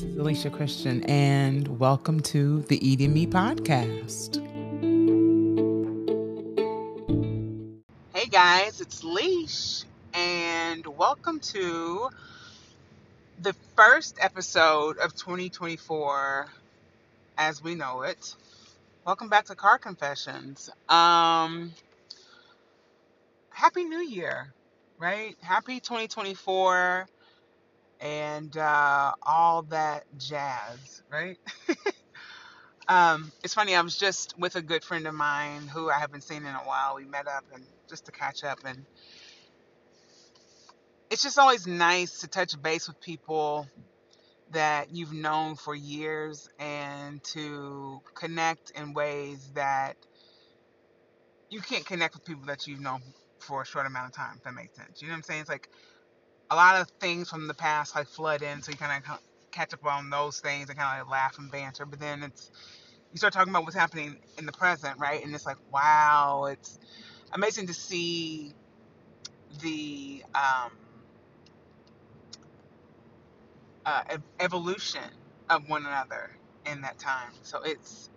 This is Alicia Christian, and welcome to the Eating Me podcast. Hey guys, it's Leesh, and welcome to the first episode of 2024 as we know it. Welcome back to Car Confessions. Um, Happy New Year, right? Happy 2024 and uh, all that jazz, right? um, it's funny, I was just with a good friend of mine who I haven't seen in a while. We met up and just to catch up, and it's just always nice to touch base with people that you've known for years and to connect in ways that you can't connect with people that you've known for a short amount of time, if that makes sense. You know what I'm saying? It's like a lot of things from the past like flood in, so you kind of catch up on those things and kind of like laugh and banter. But then it's you start talking about what's happening in the present, right? And it's like, wow, it's amazing to see the um, uh, evolution of one another in that time. So it's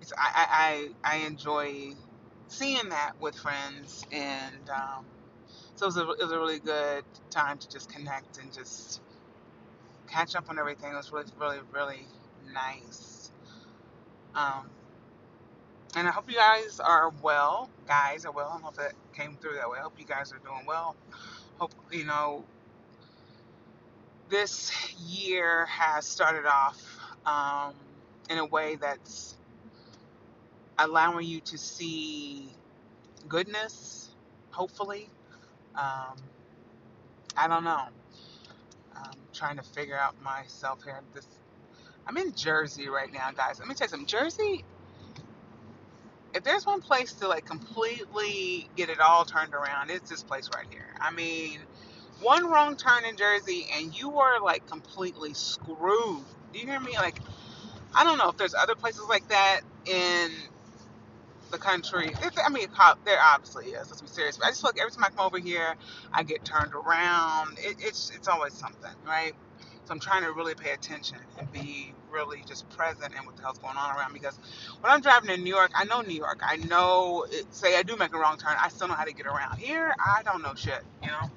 it's I I, I enjoy seeing that with friends, and um, so it was, a, it was a really good time to just connect and just catch up on everything. It was really, really, really nice. Um, and I hope you guys are well. Guys are well. I don't know if that came through that way. I hope you guys are doing well. Hope, you know, this year has started off um, in a way that's allowing you to see goodness, hopefully. Um, I don't know. I'm trying to figure out myself here. This, I'm in Jersey right now, guys. Let me tell you something. Jersey, if there's one place to like completely get it all turned around, it's this place right here. I mean, one wrong turn in Jersey and you are like completely screwed. Do you hear me? Like, I don't know if there's other places like that in the country. It's, I mean, there obviously is. Let's be serious. But I just feel like every time I come over here, I get turned around. It, it's it's always something, right? So I'm trying to really pay attention and be really just present in what the hell's going on around me. Because when I'm driving in New York, I know New York. I know. It, say I do make a wrong turn, I still know how to get around. Here, I don't know shit. You know.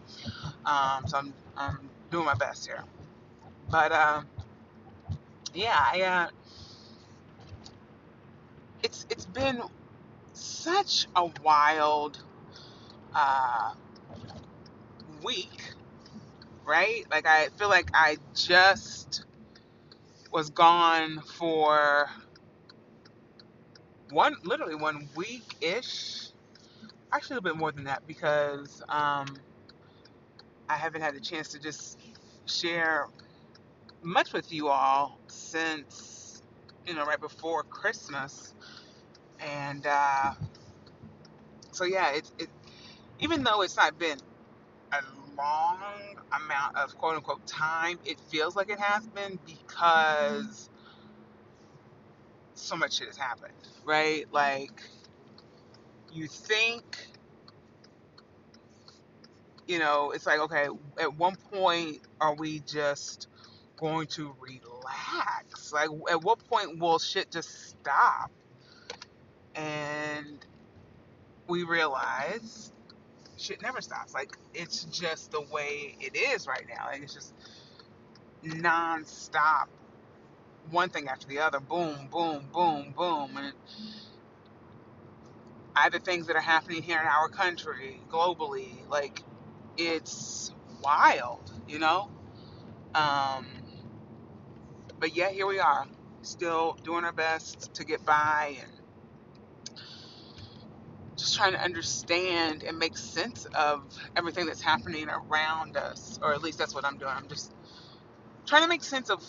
Um, so I'm I'm doing my best here. But um, yeah, I. Uh, it's it's been such a wild uh, week, right? Like I feel like I just was gone for one, literally one week ish. Actually, a little bit more than that because um, I haven't had a chance to just share much with you all since you know right before Christmas, and uh, so yeah, it's it even though it's not been a long amount of quote unquote time, it feels like it has been because so much shit has happened, right? Like you think you know, it's like okay, at one point are we just going to relax? Like at what point will shit just stop? And we realize shit never stops. Like it's just the way it is right now. Like it's just non-stop. One thing after the other. Boom boom boom boom. And either things that are happening here in our country globally. Like it's wild you know? Um but yet here we are. Still doing our best to get by and just trying to understand and make sense of everything that's happening around us, or at least that's what I'm doing. I'm just trying to make sense of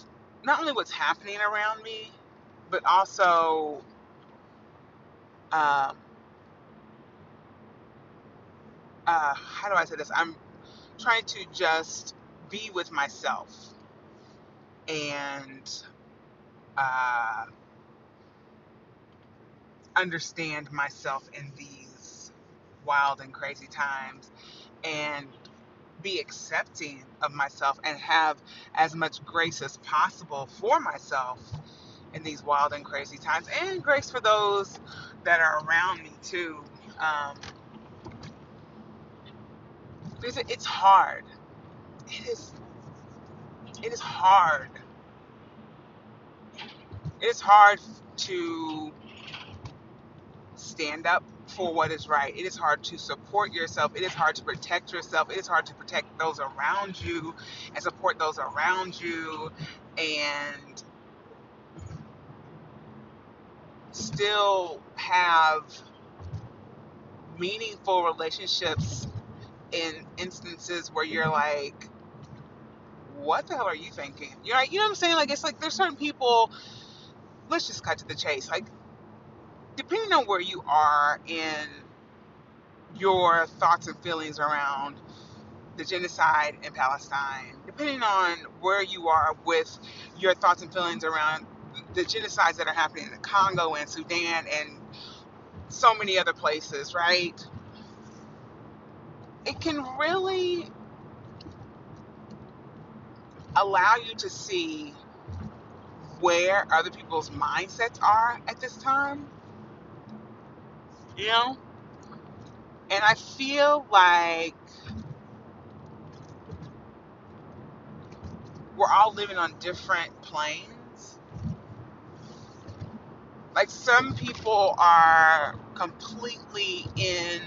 not only what's happening around me, but also um, uh, how do I say this? I'm trying to just be with myself and uh, understand myself in these wild and crazy times and be accepting of myself and have as much grace as possible for myself in these wild and crazy times, and grace for those that are around me too. Um, it's hard. It is. It is hard. It is hard to stand up for what is right. It is hard to support yourself. It is hard to protect yourself. It is hard to protect those around you and support those around you and still have meaningful relationships in instances where you're like, what the hell are you thinking? You're like, you know what I'm saying? Like, it's like there's certain people, let's just cut to the chase. Like, depending on where you are in your thoughts and feelings around the genocide in Palestine, depending on where you are with your thoughts and feelings around the genocides that are happening in the Congo and Sudan and so many other places, right? It can really allow you to see where other people's mindsets are at this time, you know? And I feel like we're all living on different planes. Like some people are completely in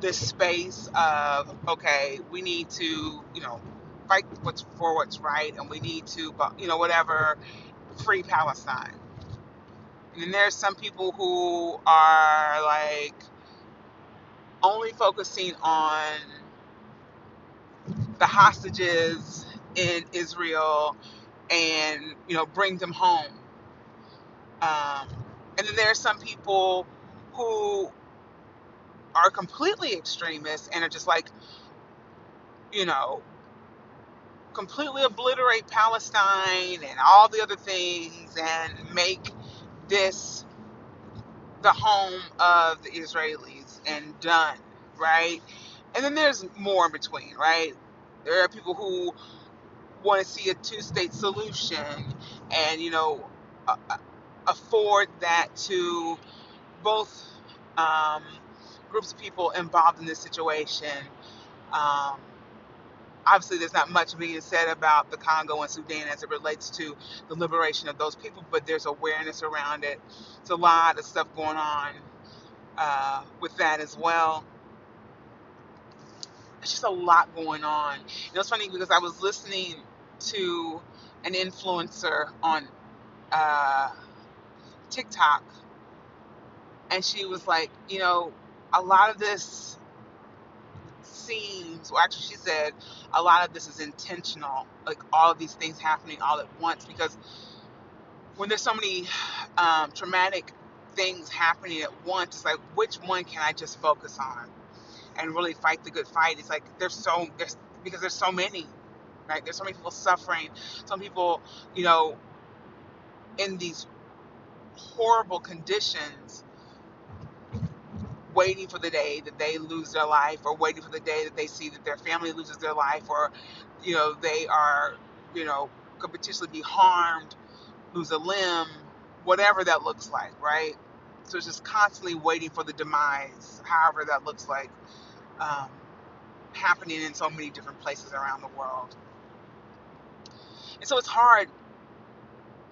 this space of okay, we need to, you know, fight what's for what's right, and we need to, you know, whatever, free Palestine. And then there's some people who are like only focusing on the hostages in Israel and you know bring them home. Um, and then there are some people who are completely extremists and are just like, you know, completely obliterate Palestine and all the other things and make this the home of the Israelis and done, right? And then there's more in between, right? There are people who want to see a two-state solution and you know afford that to both um, groups of people involved in this situation. Um, obviously, there's not much being said about the Congo and Sudan as it relates to the liberation of those people, but there's awareness around it. It's a lot of stuff going on uh, with that as well. It's just a lot going on. You know, it's funny because I was listening to an influencer on uh, TikTok, and she was like, you know, a lot of this seems, well, actually, she said, a lot of this is intentional, like all of these things happening all at once, because when there's so many um, traumatic things happening at once, it's like, which one can I just focus on and really fight the good fight? It's like, there's so, there's, because there's so many right? There's so many people suffering, some people, you know, in these horrible conditions, waiting for the day that they lose their life, or waiting for the day that they see that their family loses their life, or, you know, they are, you know, could potentially be harmed, lose a limb, whatever that looks like, right? So it's just constantly waiting for the demise, however that looks like, um, happening in so many different places around the world. And so it's hard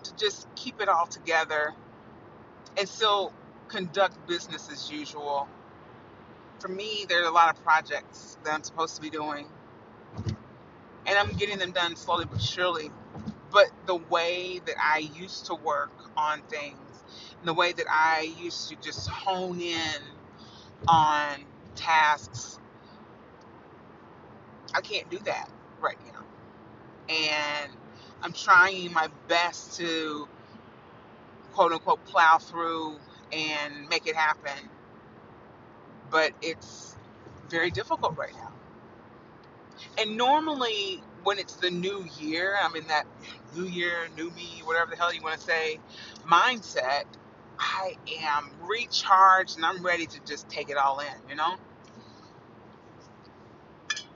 to just keep it all together and still conduct business as usual. For me, there are a lot of projects that I'm supposed to be doing, and I'm getting them done slowly but surely. But the way that I used to work on things, and the way that I used to just hone in on tasks, I can't do that right now. And I'm trying my best to quote unquote plow through and make it happen. But it's very difficult right now. And normally, when it's the new year, I'm in that new year, new me, whatever the hell you want to say, mindset, I am recharged and I'm ready to just take it all in, you know?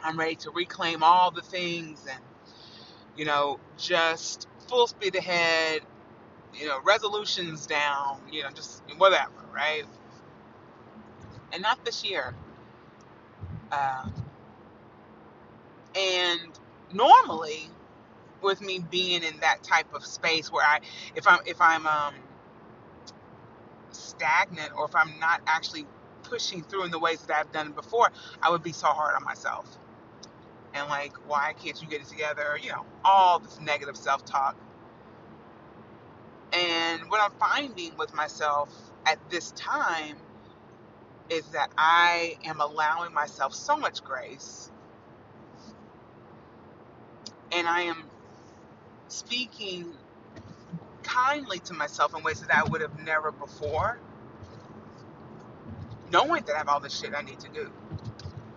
I'm ready to reclaim all the things and, you know, just full speed ahead, you know, resolutions down, you know, just whatever, right? And not this year. Um, and normally, with me being in that type of space where I, if I'm, if I'm, um, stagnant or if I'm not actually pushing through in the ways that I've done before, I would be so hard on myself. And like, why can't you get it together? You know, all this negative self talk. What I'm finding with myself at this time is that I am allowing myself so much grace and I am speaking kindly to myself in ways that I would have never before, knowing that I have all the shit I need to do.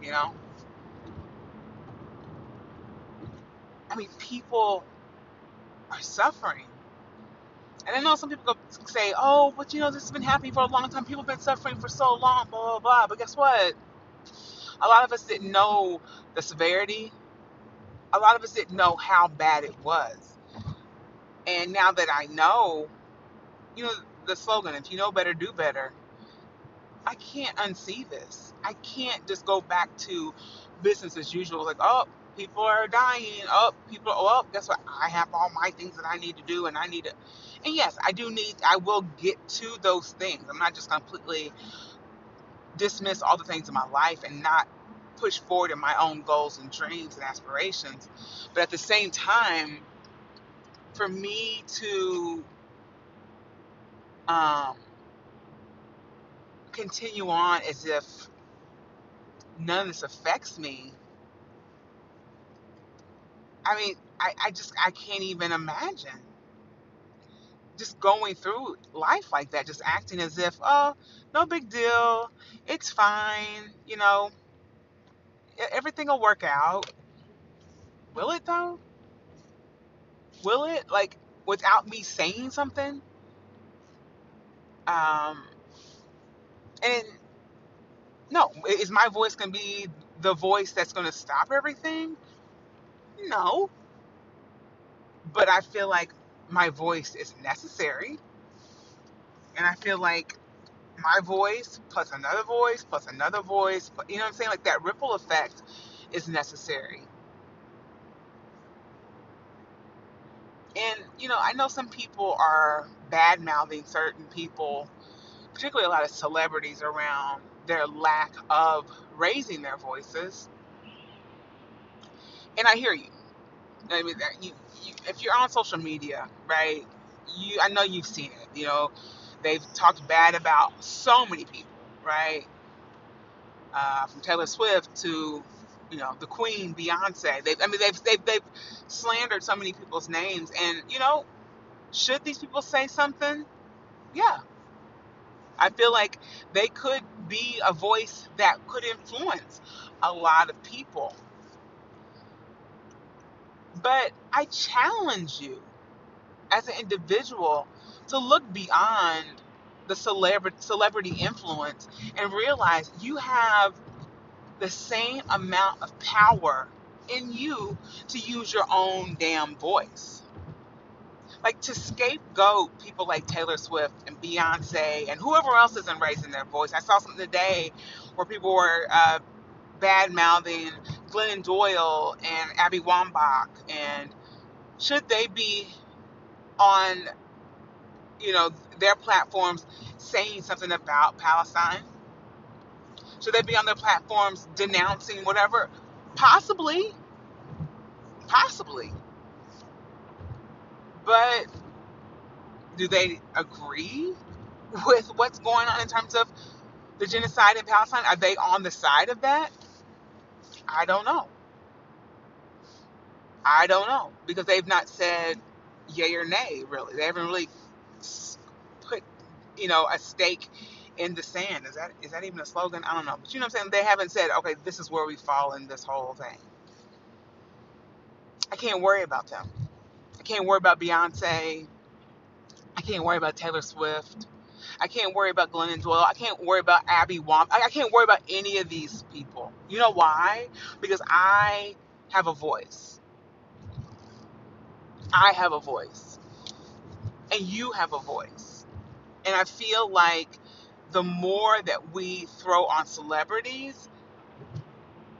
You know? I mean, people are suffering. And I know some people go say, oh, but you know, this has been happening for a long time. People have been suffering for so long, blah, blah, blah. But guess what? A lot of us didn't know the severity. A lot of us didn't know how bad it was. And now that I know, you know, the slogan, if you know better, do better. I can't unsee this. I can't just go back to business as usual. Like, oh, people are dying. Oh, people. Oh, guess what? I have all my things that I need to do, and I need to. And yes, I do need. I will get to those things. I'm not just completely dismiss all the things in my life and not push forward in my own goals and dreams and aspirations. But at the same time, for me to um, continue on as if none of this affects me, I mean, I, I just I can't even imagine just going through life like that, just acting as if, oh, no big deal, it's fine, you know, everything will work out. Will it though? Will it? Like without me saying something? Um, and no, is my voice gonna be the voice that's gonna stop everything? No, but I feel like my voice is necessary, and I feel like my voice plus another voice plus another voice, you know what I'm saying? Like that ripple effect is necessary. And you know, I know some people are bad mouthing certain people, particularly a lot of celebrities around their lack of raising their voices. And I hear you. I mean, that you, you, if you're on social media, right? You, I know you've seen it. You know, they've talked bad about so many people, right? Uh, from Taylor Swift to, you know, the Queen, Beyonce. They, I mean, they've, they've they've slandered so many people's names, and you know, should these people say something? Yeah, I feel like they could be a voice that could influence a lot of people. But I challenge you as an individual to look beyond the celebrity celebrity influence and realize you have the same amount of power in you to use your own damn voice. Like to scapegoat people like Taylor Swift and Beyonce and whoever else isn't raising their voice. I saw something today where people were uh, bad mouthing Glennon Doyle and Abby Wambach and should they be on you know their platforms saying something about Palestine? Should they be on their platforms denouncing whatever? Possibly, possibly. But do they agree with what's going on in terms of the genocide in Palestine? Are they on the side of that? I don't know. I don't know because they've not said yay or nay. Really, they haven't really put you know a stake in the sand. Is that is that even a slogan? I don't know. But you know what I'm saying? They haven't said okay, this is where we fall in this whole thing. I can't worry about them. I can't worry about Beyonce. I can't worry about Taylor Swift. I can't worry about Glennon Doyle. I can't worry about Abby Wamp. I, I can't worry about any of these people. You know why? Because I have a voice. I have a voice. And you have a voice. And I feel like the more that we throw on celebrities,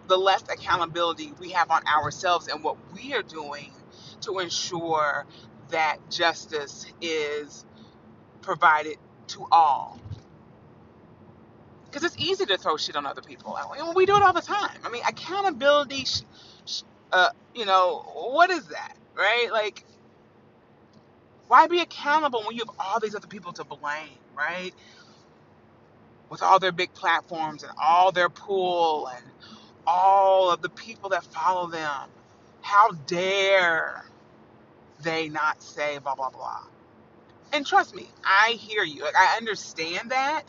the less accountability we have on ourselves and what we are doing to ensure that justice is provided to all. Because it's easy to throw shit on other people. We do it all the time. I mean, accountability, sh- sh- uh, you know, what is that, right? Like, why be accountable when you have all these other people to blame, right? With all their big platforms and all their pull and all of the people that follow them. How dare they not say blah, blah, blah. And trust me, I hear you. Like, I understand that.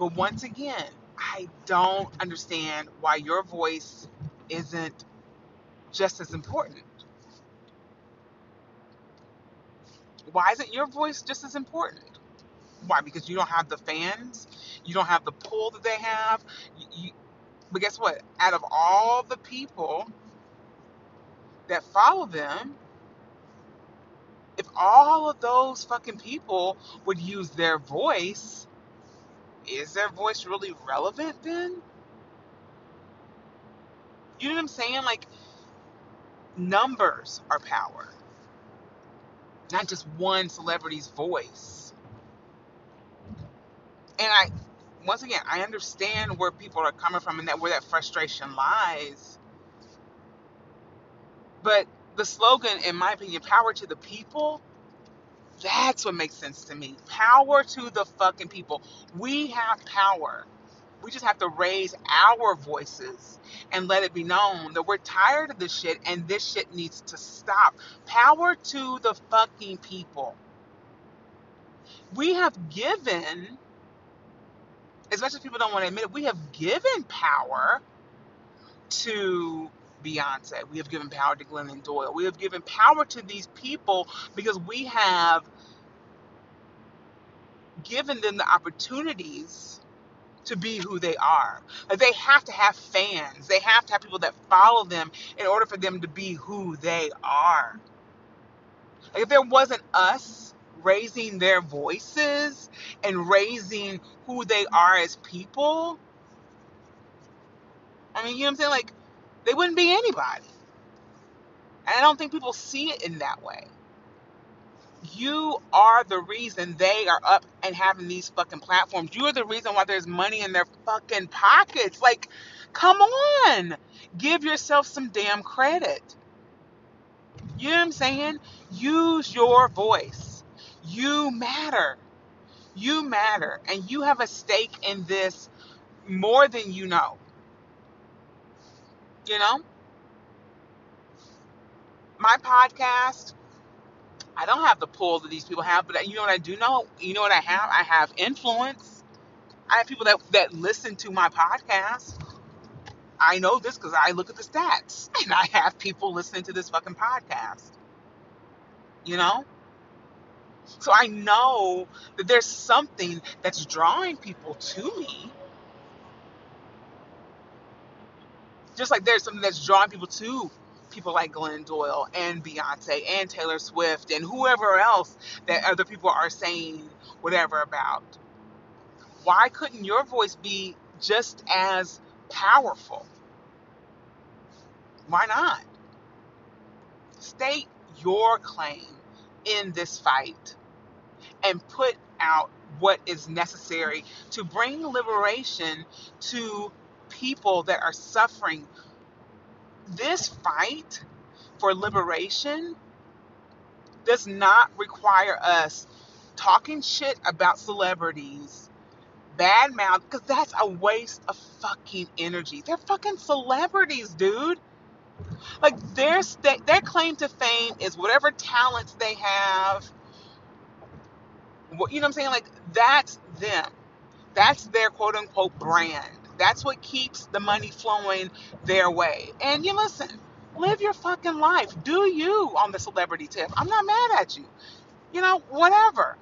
But once again, I don't understand why your voice isn't just as important. Why isn't your voice just as important? Why? Because you don't have the fans, you don't have the pull that they have. You, you, but guess what? Out of all the people that follow them, if all of those fucking people would use their voice, is their voice really relevant then? You know what I'm saying? Like, numbers are power, not just one celebrity's voice. And I, once again, I understand where people are coming from and that where that frustration lies. But the slogan, in my opinion, power to the people, that's what makes sense to me. Power to the fucking people. We have power. We just have to raise our voices and let it be known that we're tired of this shit and this shit needs to stop. Power to the fucking people. We have given, as much as people don't want to admit it, we have given power to Beyonce. We have given power to Glennon Doyle. We have given power to these people because we have given them the opportunities to be who they are. They have to have fans. They have to have people that follow them in order for them to be who they are. Like if there wasn't us raising their voices and raising who they are as people, I mean, you know what I'm saying? Like they wouldn't be anybody. And I don't think people see it in that way. You are the reason they are up and having these fucking platforms. You are the reason why there's money in their fucking pockets. Like, come on. Give yourself some damn credit. You know what I'm saying? Use your voice. You matter. You matter. And you have a stake in this more than you know. You know? My podcast, I don't have the pull that these people have, but you know what I do know? You know what I have? I have influence. I have people that, that listen to my podcast. I know this because I look at the stats and I have people listening to this fucking podcast. You know? So I know that there's something that's drawing people to me. Just like there's something that's drawing people to people like Glenn Doyle and Beyonce and Taylor Swift and whoever else that other people are saying whatever about. Why couldn't your voice be just as powerful? Why not? State your claim in this fight and put out what is necessary to bring liberation to people that are suffering. This fight for liberation does not require us talking shit about celebrities, bad mouth, because that's a waste of fucking energy. They're fucking celebrities, dude. Like their st- their claim to fame is whatever talents they have. You know what I'm saying? Like that's them. That's their quote unquote brand. That's what keeps the money flowing their way. And you listen, live your fucking life. Do you on the celebrity tip? I'm not mad at you. You know, whatever.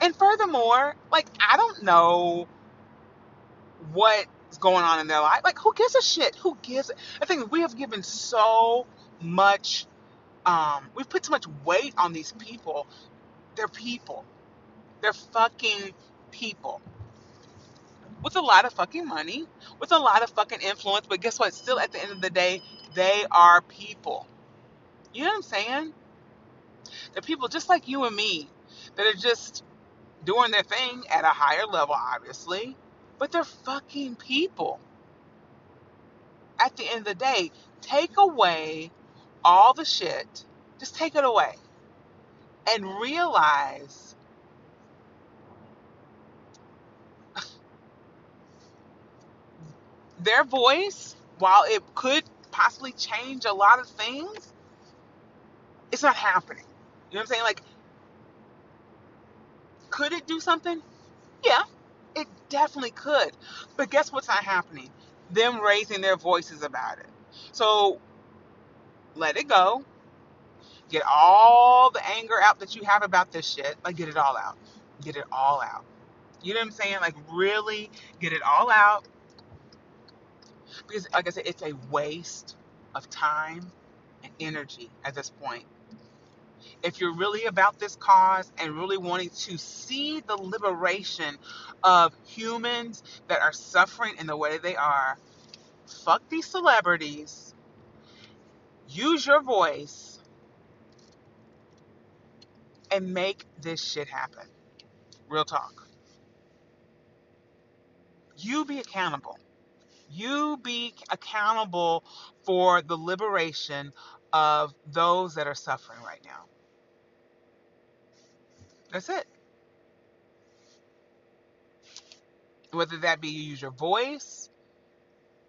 And furthermore, like I don't know what's going on in their life. Like who gives a shit? Who gives? I think we have given so much. Um, we've put so much weight on these people. They're people. They're fucking people with a lot of fucking money, with a lot of fucking influence. But guess what? Still, at the end of the day, they are people. You know what I'm saying? They're people just like you and me that are just doing their thing at a higher level, obviously, but they're fucking people. At the end of the day, take away all the shit, just take it away, and realize their voice, while it could possibly change a lot of things, it's not happening. You know what I'm saying? Like, could it do something? Yeah, it definitely could. But guess what's not happening? Them raising their voices about it. So let it go. Get all the anger out that you have about this shit. Like, get it all out. Get it all out. You know what I'm saying? Like, really get it all out. Because, like I said, it's a waste of time and energy at this point. If you're really about this cause and really wanting to see the liberation of humans that are suffering in the way they are, fuck these celebrities. Use your voice and make this shit happen. Real talk. You be accountable. You be accountable for the liberation of those that are suffering right now. That's it. Whether that be you use your voice,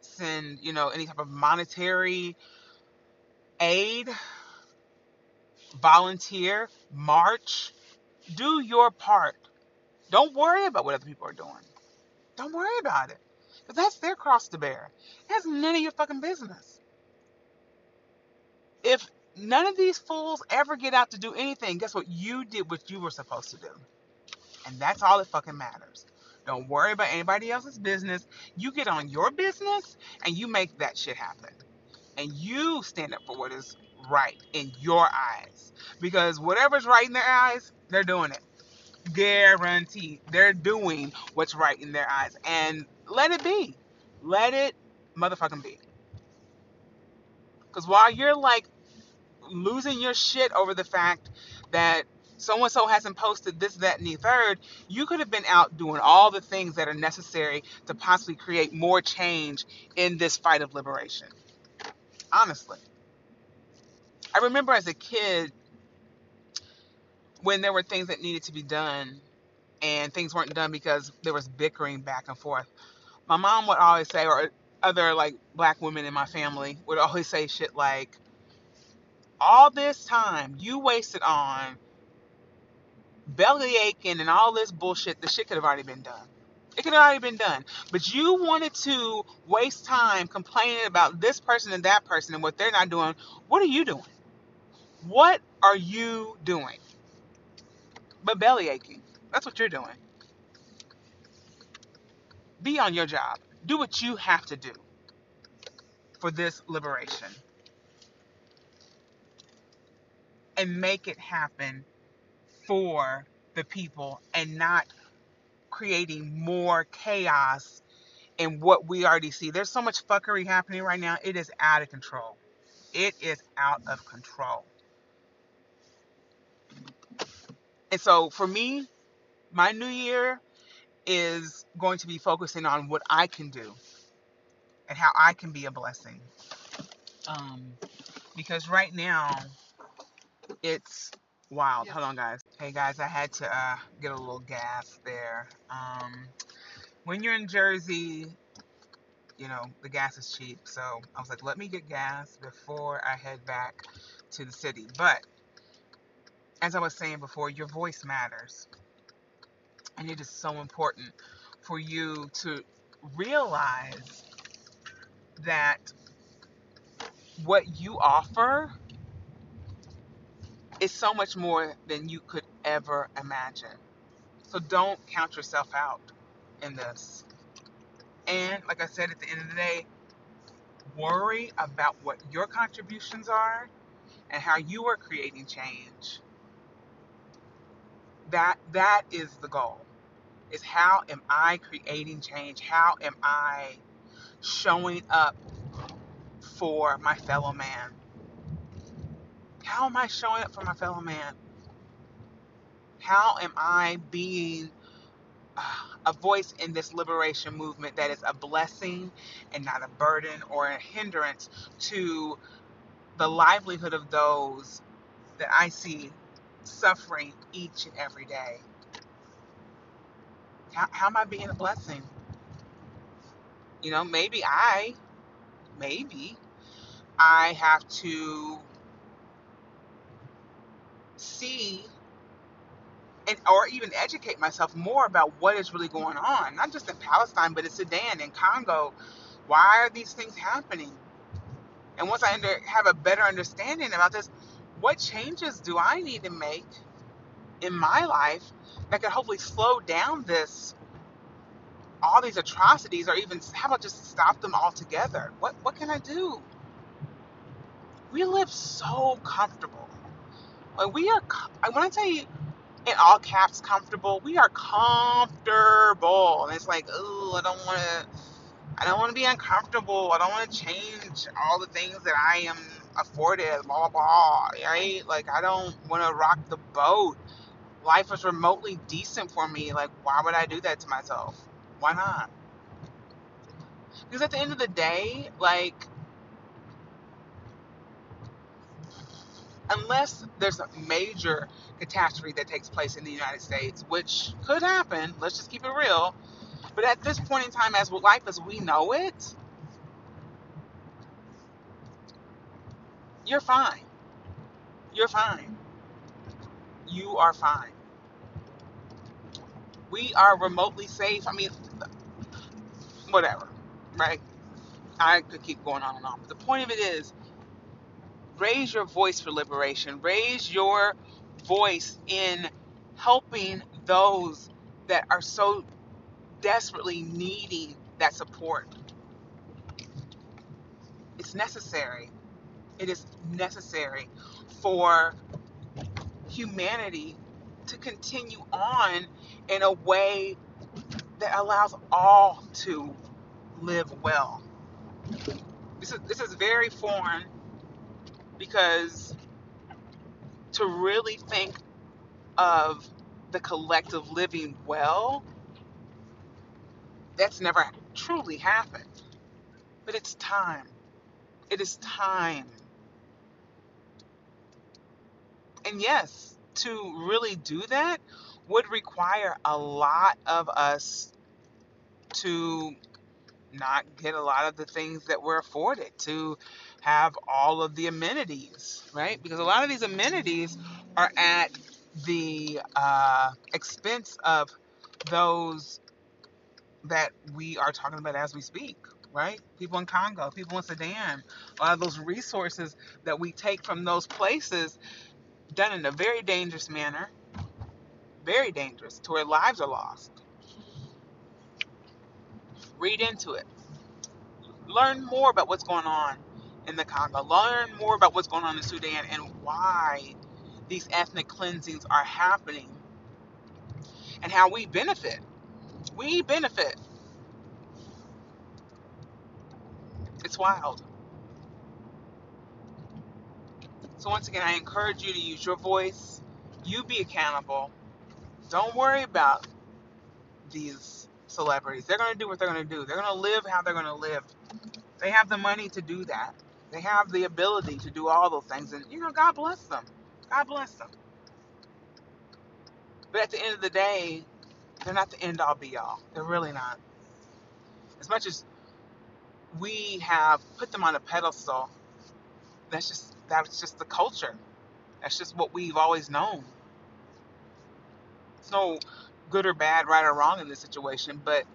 send, you know, any type of monetary aid, volunteer, march, do your part. Don't worry about what other people are doing. Don't worry about it. Because that's their cross to bear. It has none of your fucking business. If none of these fools ever get out to do anything, guess what? You did what you were supposed to do. And that's all that fucking matters. Don't worry about anybody else's business. You get on your business and you make that shit happen. And you stand up for what is right in your eyes. Because whatever's right in their eyes, they're doing it. Guaranteed. They're doing what's right in their eyes. And let it be. Let it motherfucking be. Because while you're like losing your shit over the fact that so and so hasn't posted this, that, and the third, you could have been out doing all the things that are necessary to possibly create more change in this fight of liberation. Honestly. I remember as a kid when there were things that needed to be done and things weren't done because there was bickering back and forth. My mom would always say, or other like black women in my family would always say shit like, all this time you wasted on belly aching and all this bullshit, the shit could have already been done. It could have already been done. But you wanted to waste time complaining about this person and that person and what they're not doing. What are you doing? What are you doing? But belly aching. That's what you're doing. Be on your job. Do what you have to do for this liberation. And make it happen for the people and not creating more chaos in what we already see. There's so much fuckery happening right now. It is out of control. It is out of control. And so for me, my new year is going to be focusing on what I can do and how I can be a blessing. Um, because right now, it's wild. Hold on, guys. Hey, guys, I had to uh, get a little gas there. Um, when you're in Jersey, you know, the gas is cheap. So I was like, let me get gas before I head back to the city. But as I was saying before, your voice matters. And it is so important for you to realize that what you offer is so much more than you could ever imagine. So don't count yourself out in this. And like I said, at the end of the day, worry about what your contributions are and how you are creating change. That that is the goal. Is how am I creating change? How am I showing up for my fellow man? How am I showing up for my fellow man? How am I being uh, a voice in this liberation movement that is a blessing and not a burden or a hindrance to the livelihood of those that I see suffering each and every day? How, how am I being a blessing? You know, maybe I, maybe I have to see and or even educate myself more about what is really going on, not just in Palestine, but in Sudan and Congo. Why are these things happening? And once I under, have a better understanding about this, what changes do I need to make in my life that could hopefully slow down this, all these atrocities, or even how about just stop them altogether? What what can I do? We live so comfortable. Like we are. I want to tell you in all caps comfortable. We are comfortable. And it's like, oh, I don't want to I don't want to be uncomfortable. I don't want to change all the things that I am afforded, blah blah blah, right? Like I don't want to rock the boat. Life was remotely decent for me. Like why would I do that to myself? Why not? Because at the end of the day, like unless there's a major catastrophe that takes place in the United States, which could happen, let's just keep it real. But at this point in time, as with life as we know it, you're fine. You're fine. You are fine. We are remotely safe. I mean, whatever, right? I could keep going on and on. But the point of it is, raise your voice for liberation. Raise your voice in helping those that are so desperately needing that support. It's necessary. It is necessary for humanity to continue on in a way that allows all to live well. This is, this is very foreign because to really think of the collective living well, that's never truly happened. But it's time. It is time. And yes, to really do that would require a lot of us to not get a lot of the things that we're afforded, to have all of the amenities, right? Because a lot of these amenities are at the uh, expense of those that we are talking about as we speak, right? People in Congo, people in Sudan, a lot of those resources that we take from those places done in a very dangerous manner, very dangerous, to where lives are lost. Read into it. Learn more about what's going on in the Congo. Learn more about what's going on in Sudan and why these ethnic cleansings are happening and how we benefit. We benefit. It's wild. So, once again, I encourage you to use your voice. You be accountable. Don't worry about these celebrities. They're going to do what they're going to do, they're going to live how they're going to live. They have the money to do that. They have the ability to do all those things. And, you know, God bless them. God bless them. But at the end of the day, they're not the end all be all. They're really not. As much as we have put them on a pedestal, that's just that's just the culture. That's just what we've always known. It's no good or bad, right or wrong in this situation, but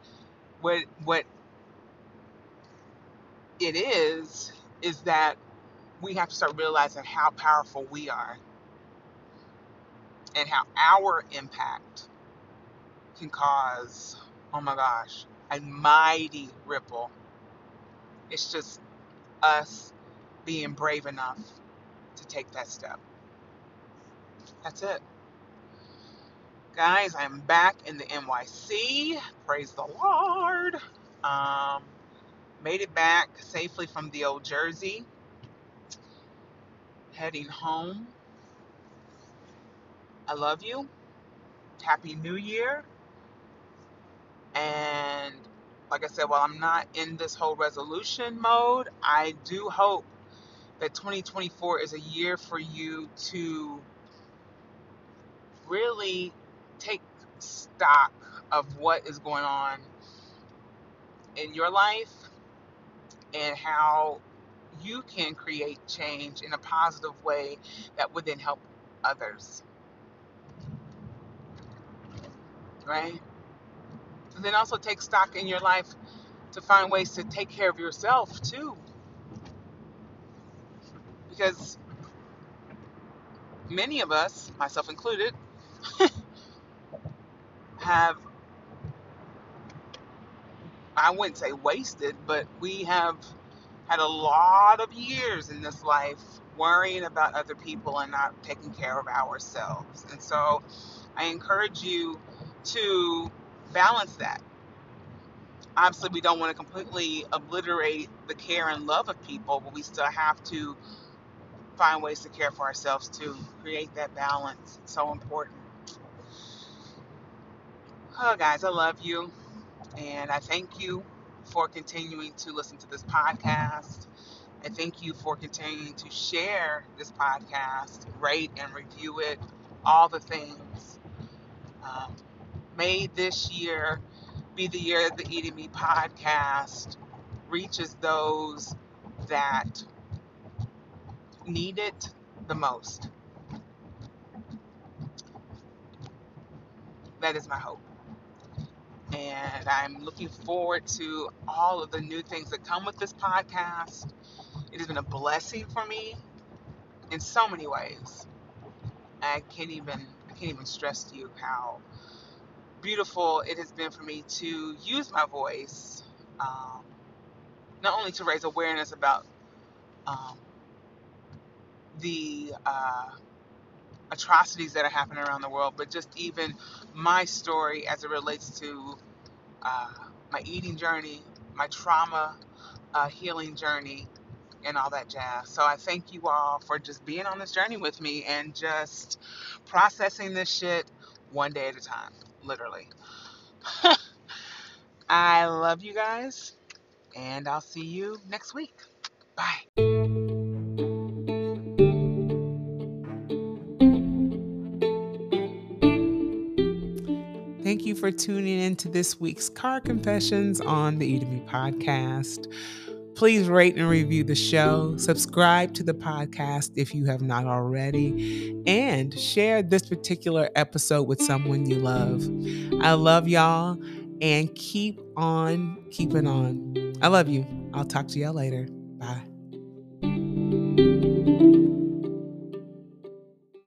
what what it is is that we have to start realizing how powerful we are and how our impact can cause, oh my gosh, a mighty ripple. It's just us being brave enough take that step. That's it. Guys, I'm back in the NYC. Praise the Lord. Um, made it back safely from the old Jersey. Heading home. I love you. Happy New Year. And like I said, while I'm not in this whole resolution mode, I do hope that 2024 is a year for you to really take stock of what is going on in your life and how you can create change in a positive way that would then help others. Right? And then also take stock in your life to find ways to take care of yourself too. Because many of us, myself included, have, I wouldn't say wasted, but we have had a lot of years in this life worrying about other people and not taking care of ourselves. And so I encourage you to balance that. Obviously, we don't want to completely obliterate the care and love of people, but we still have to find ways to care for ourselves to create that balance. It's so important. Oh, guys, I love you. And I thank you for continuing to listen to this podcast. I thank you for continuing to share this podcast, rate and review it, all the things. Um, may this year be the year that the Eating Me podcast reaches those that need it the most. That is my hope. And I'm looking forward to all of the new things that come with this podcast. It has been a blessing for me in so many ways. I can't even I can't even stress to you how beautiful it has been for me to use my voice, um, not only to raise awareness about um, the uh, atrocities that are happening around the world, but just even my story as it relates to uh, my eating journey, my trauma uh, healing journey, and all that jazz. So I thank you all for just being on this journey with me and just processing this shit one day at a time, literally. I love you guys, and I'll see you next week. Bye. For tuning in to this week's Car Confessions on the Eat Me podcast. Please rate and review the show, subscribe to the podcast if you have not already, and share this particular episode with someone you love. I love y'all and keep on keeping on. I love you. I'll talk to y'all later.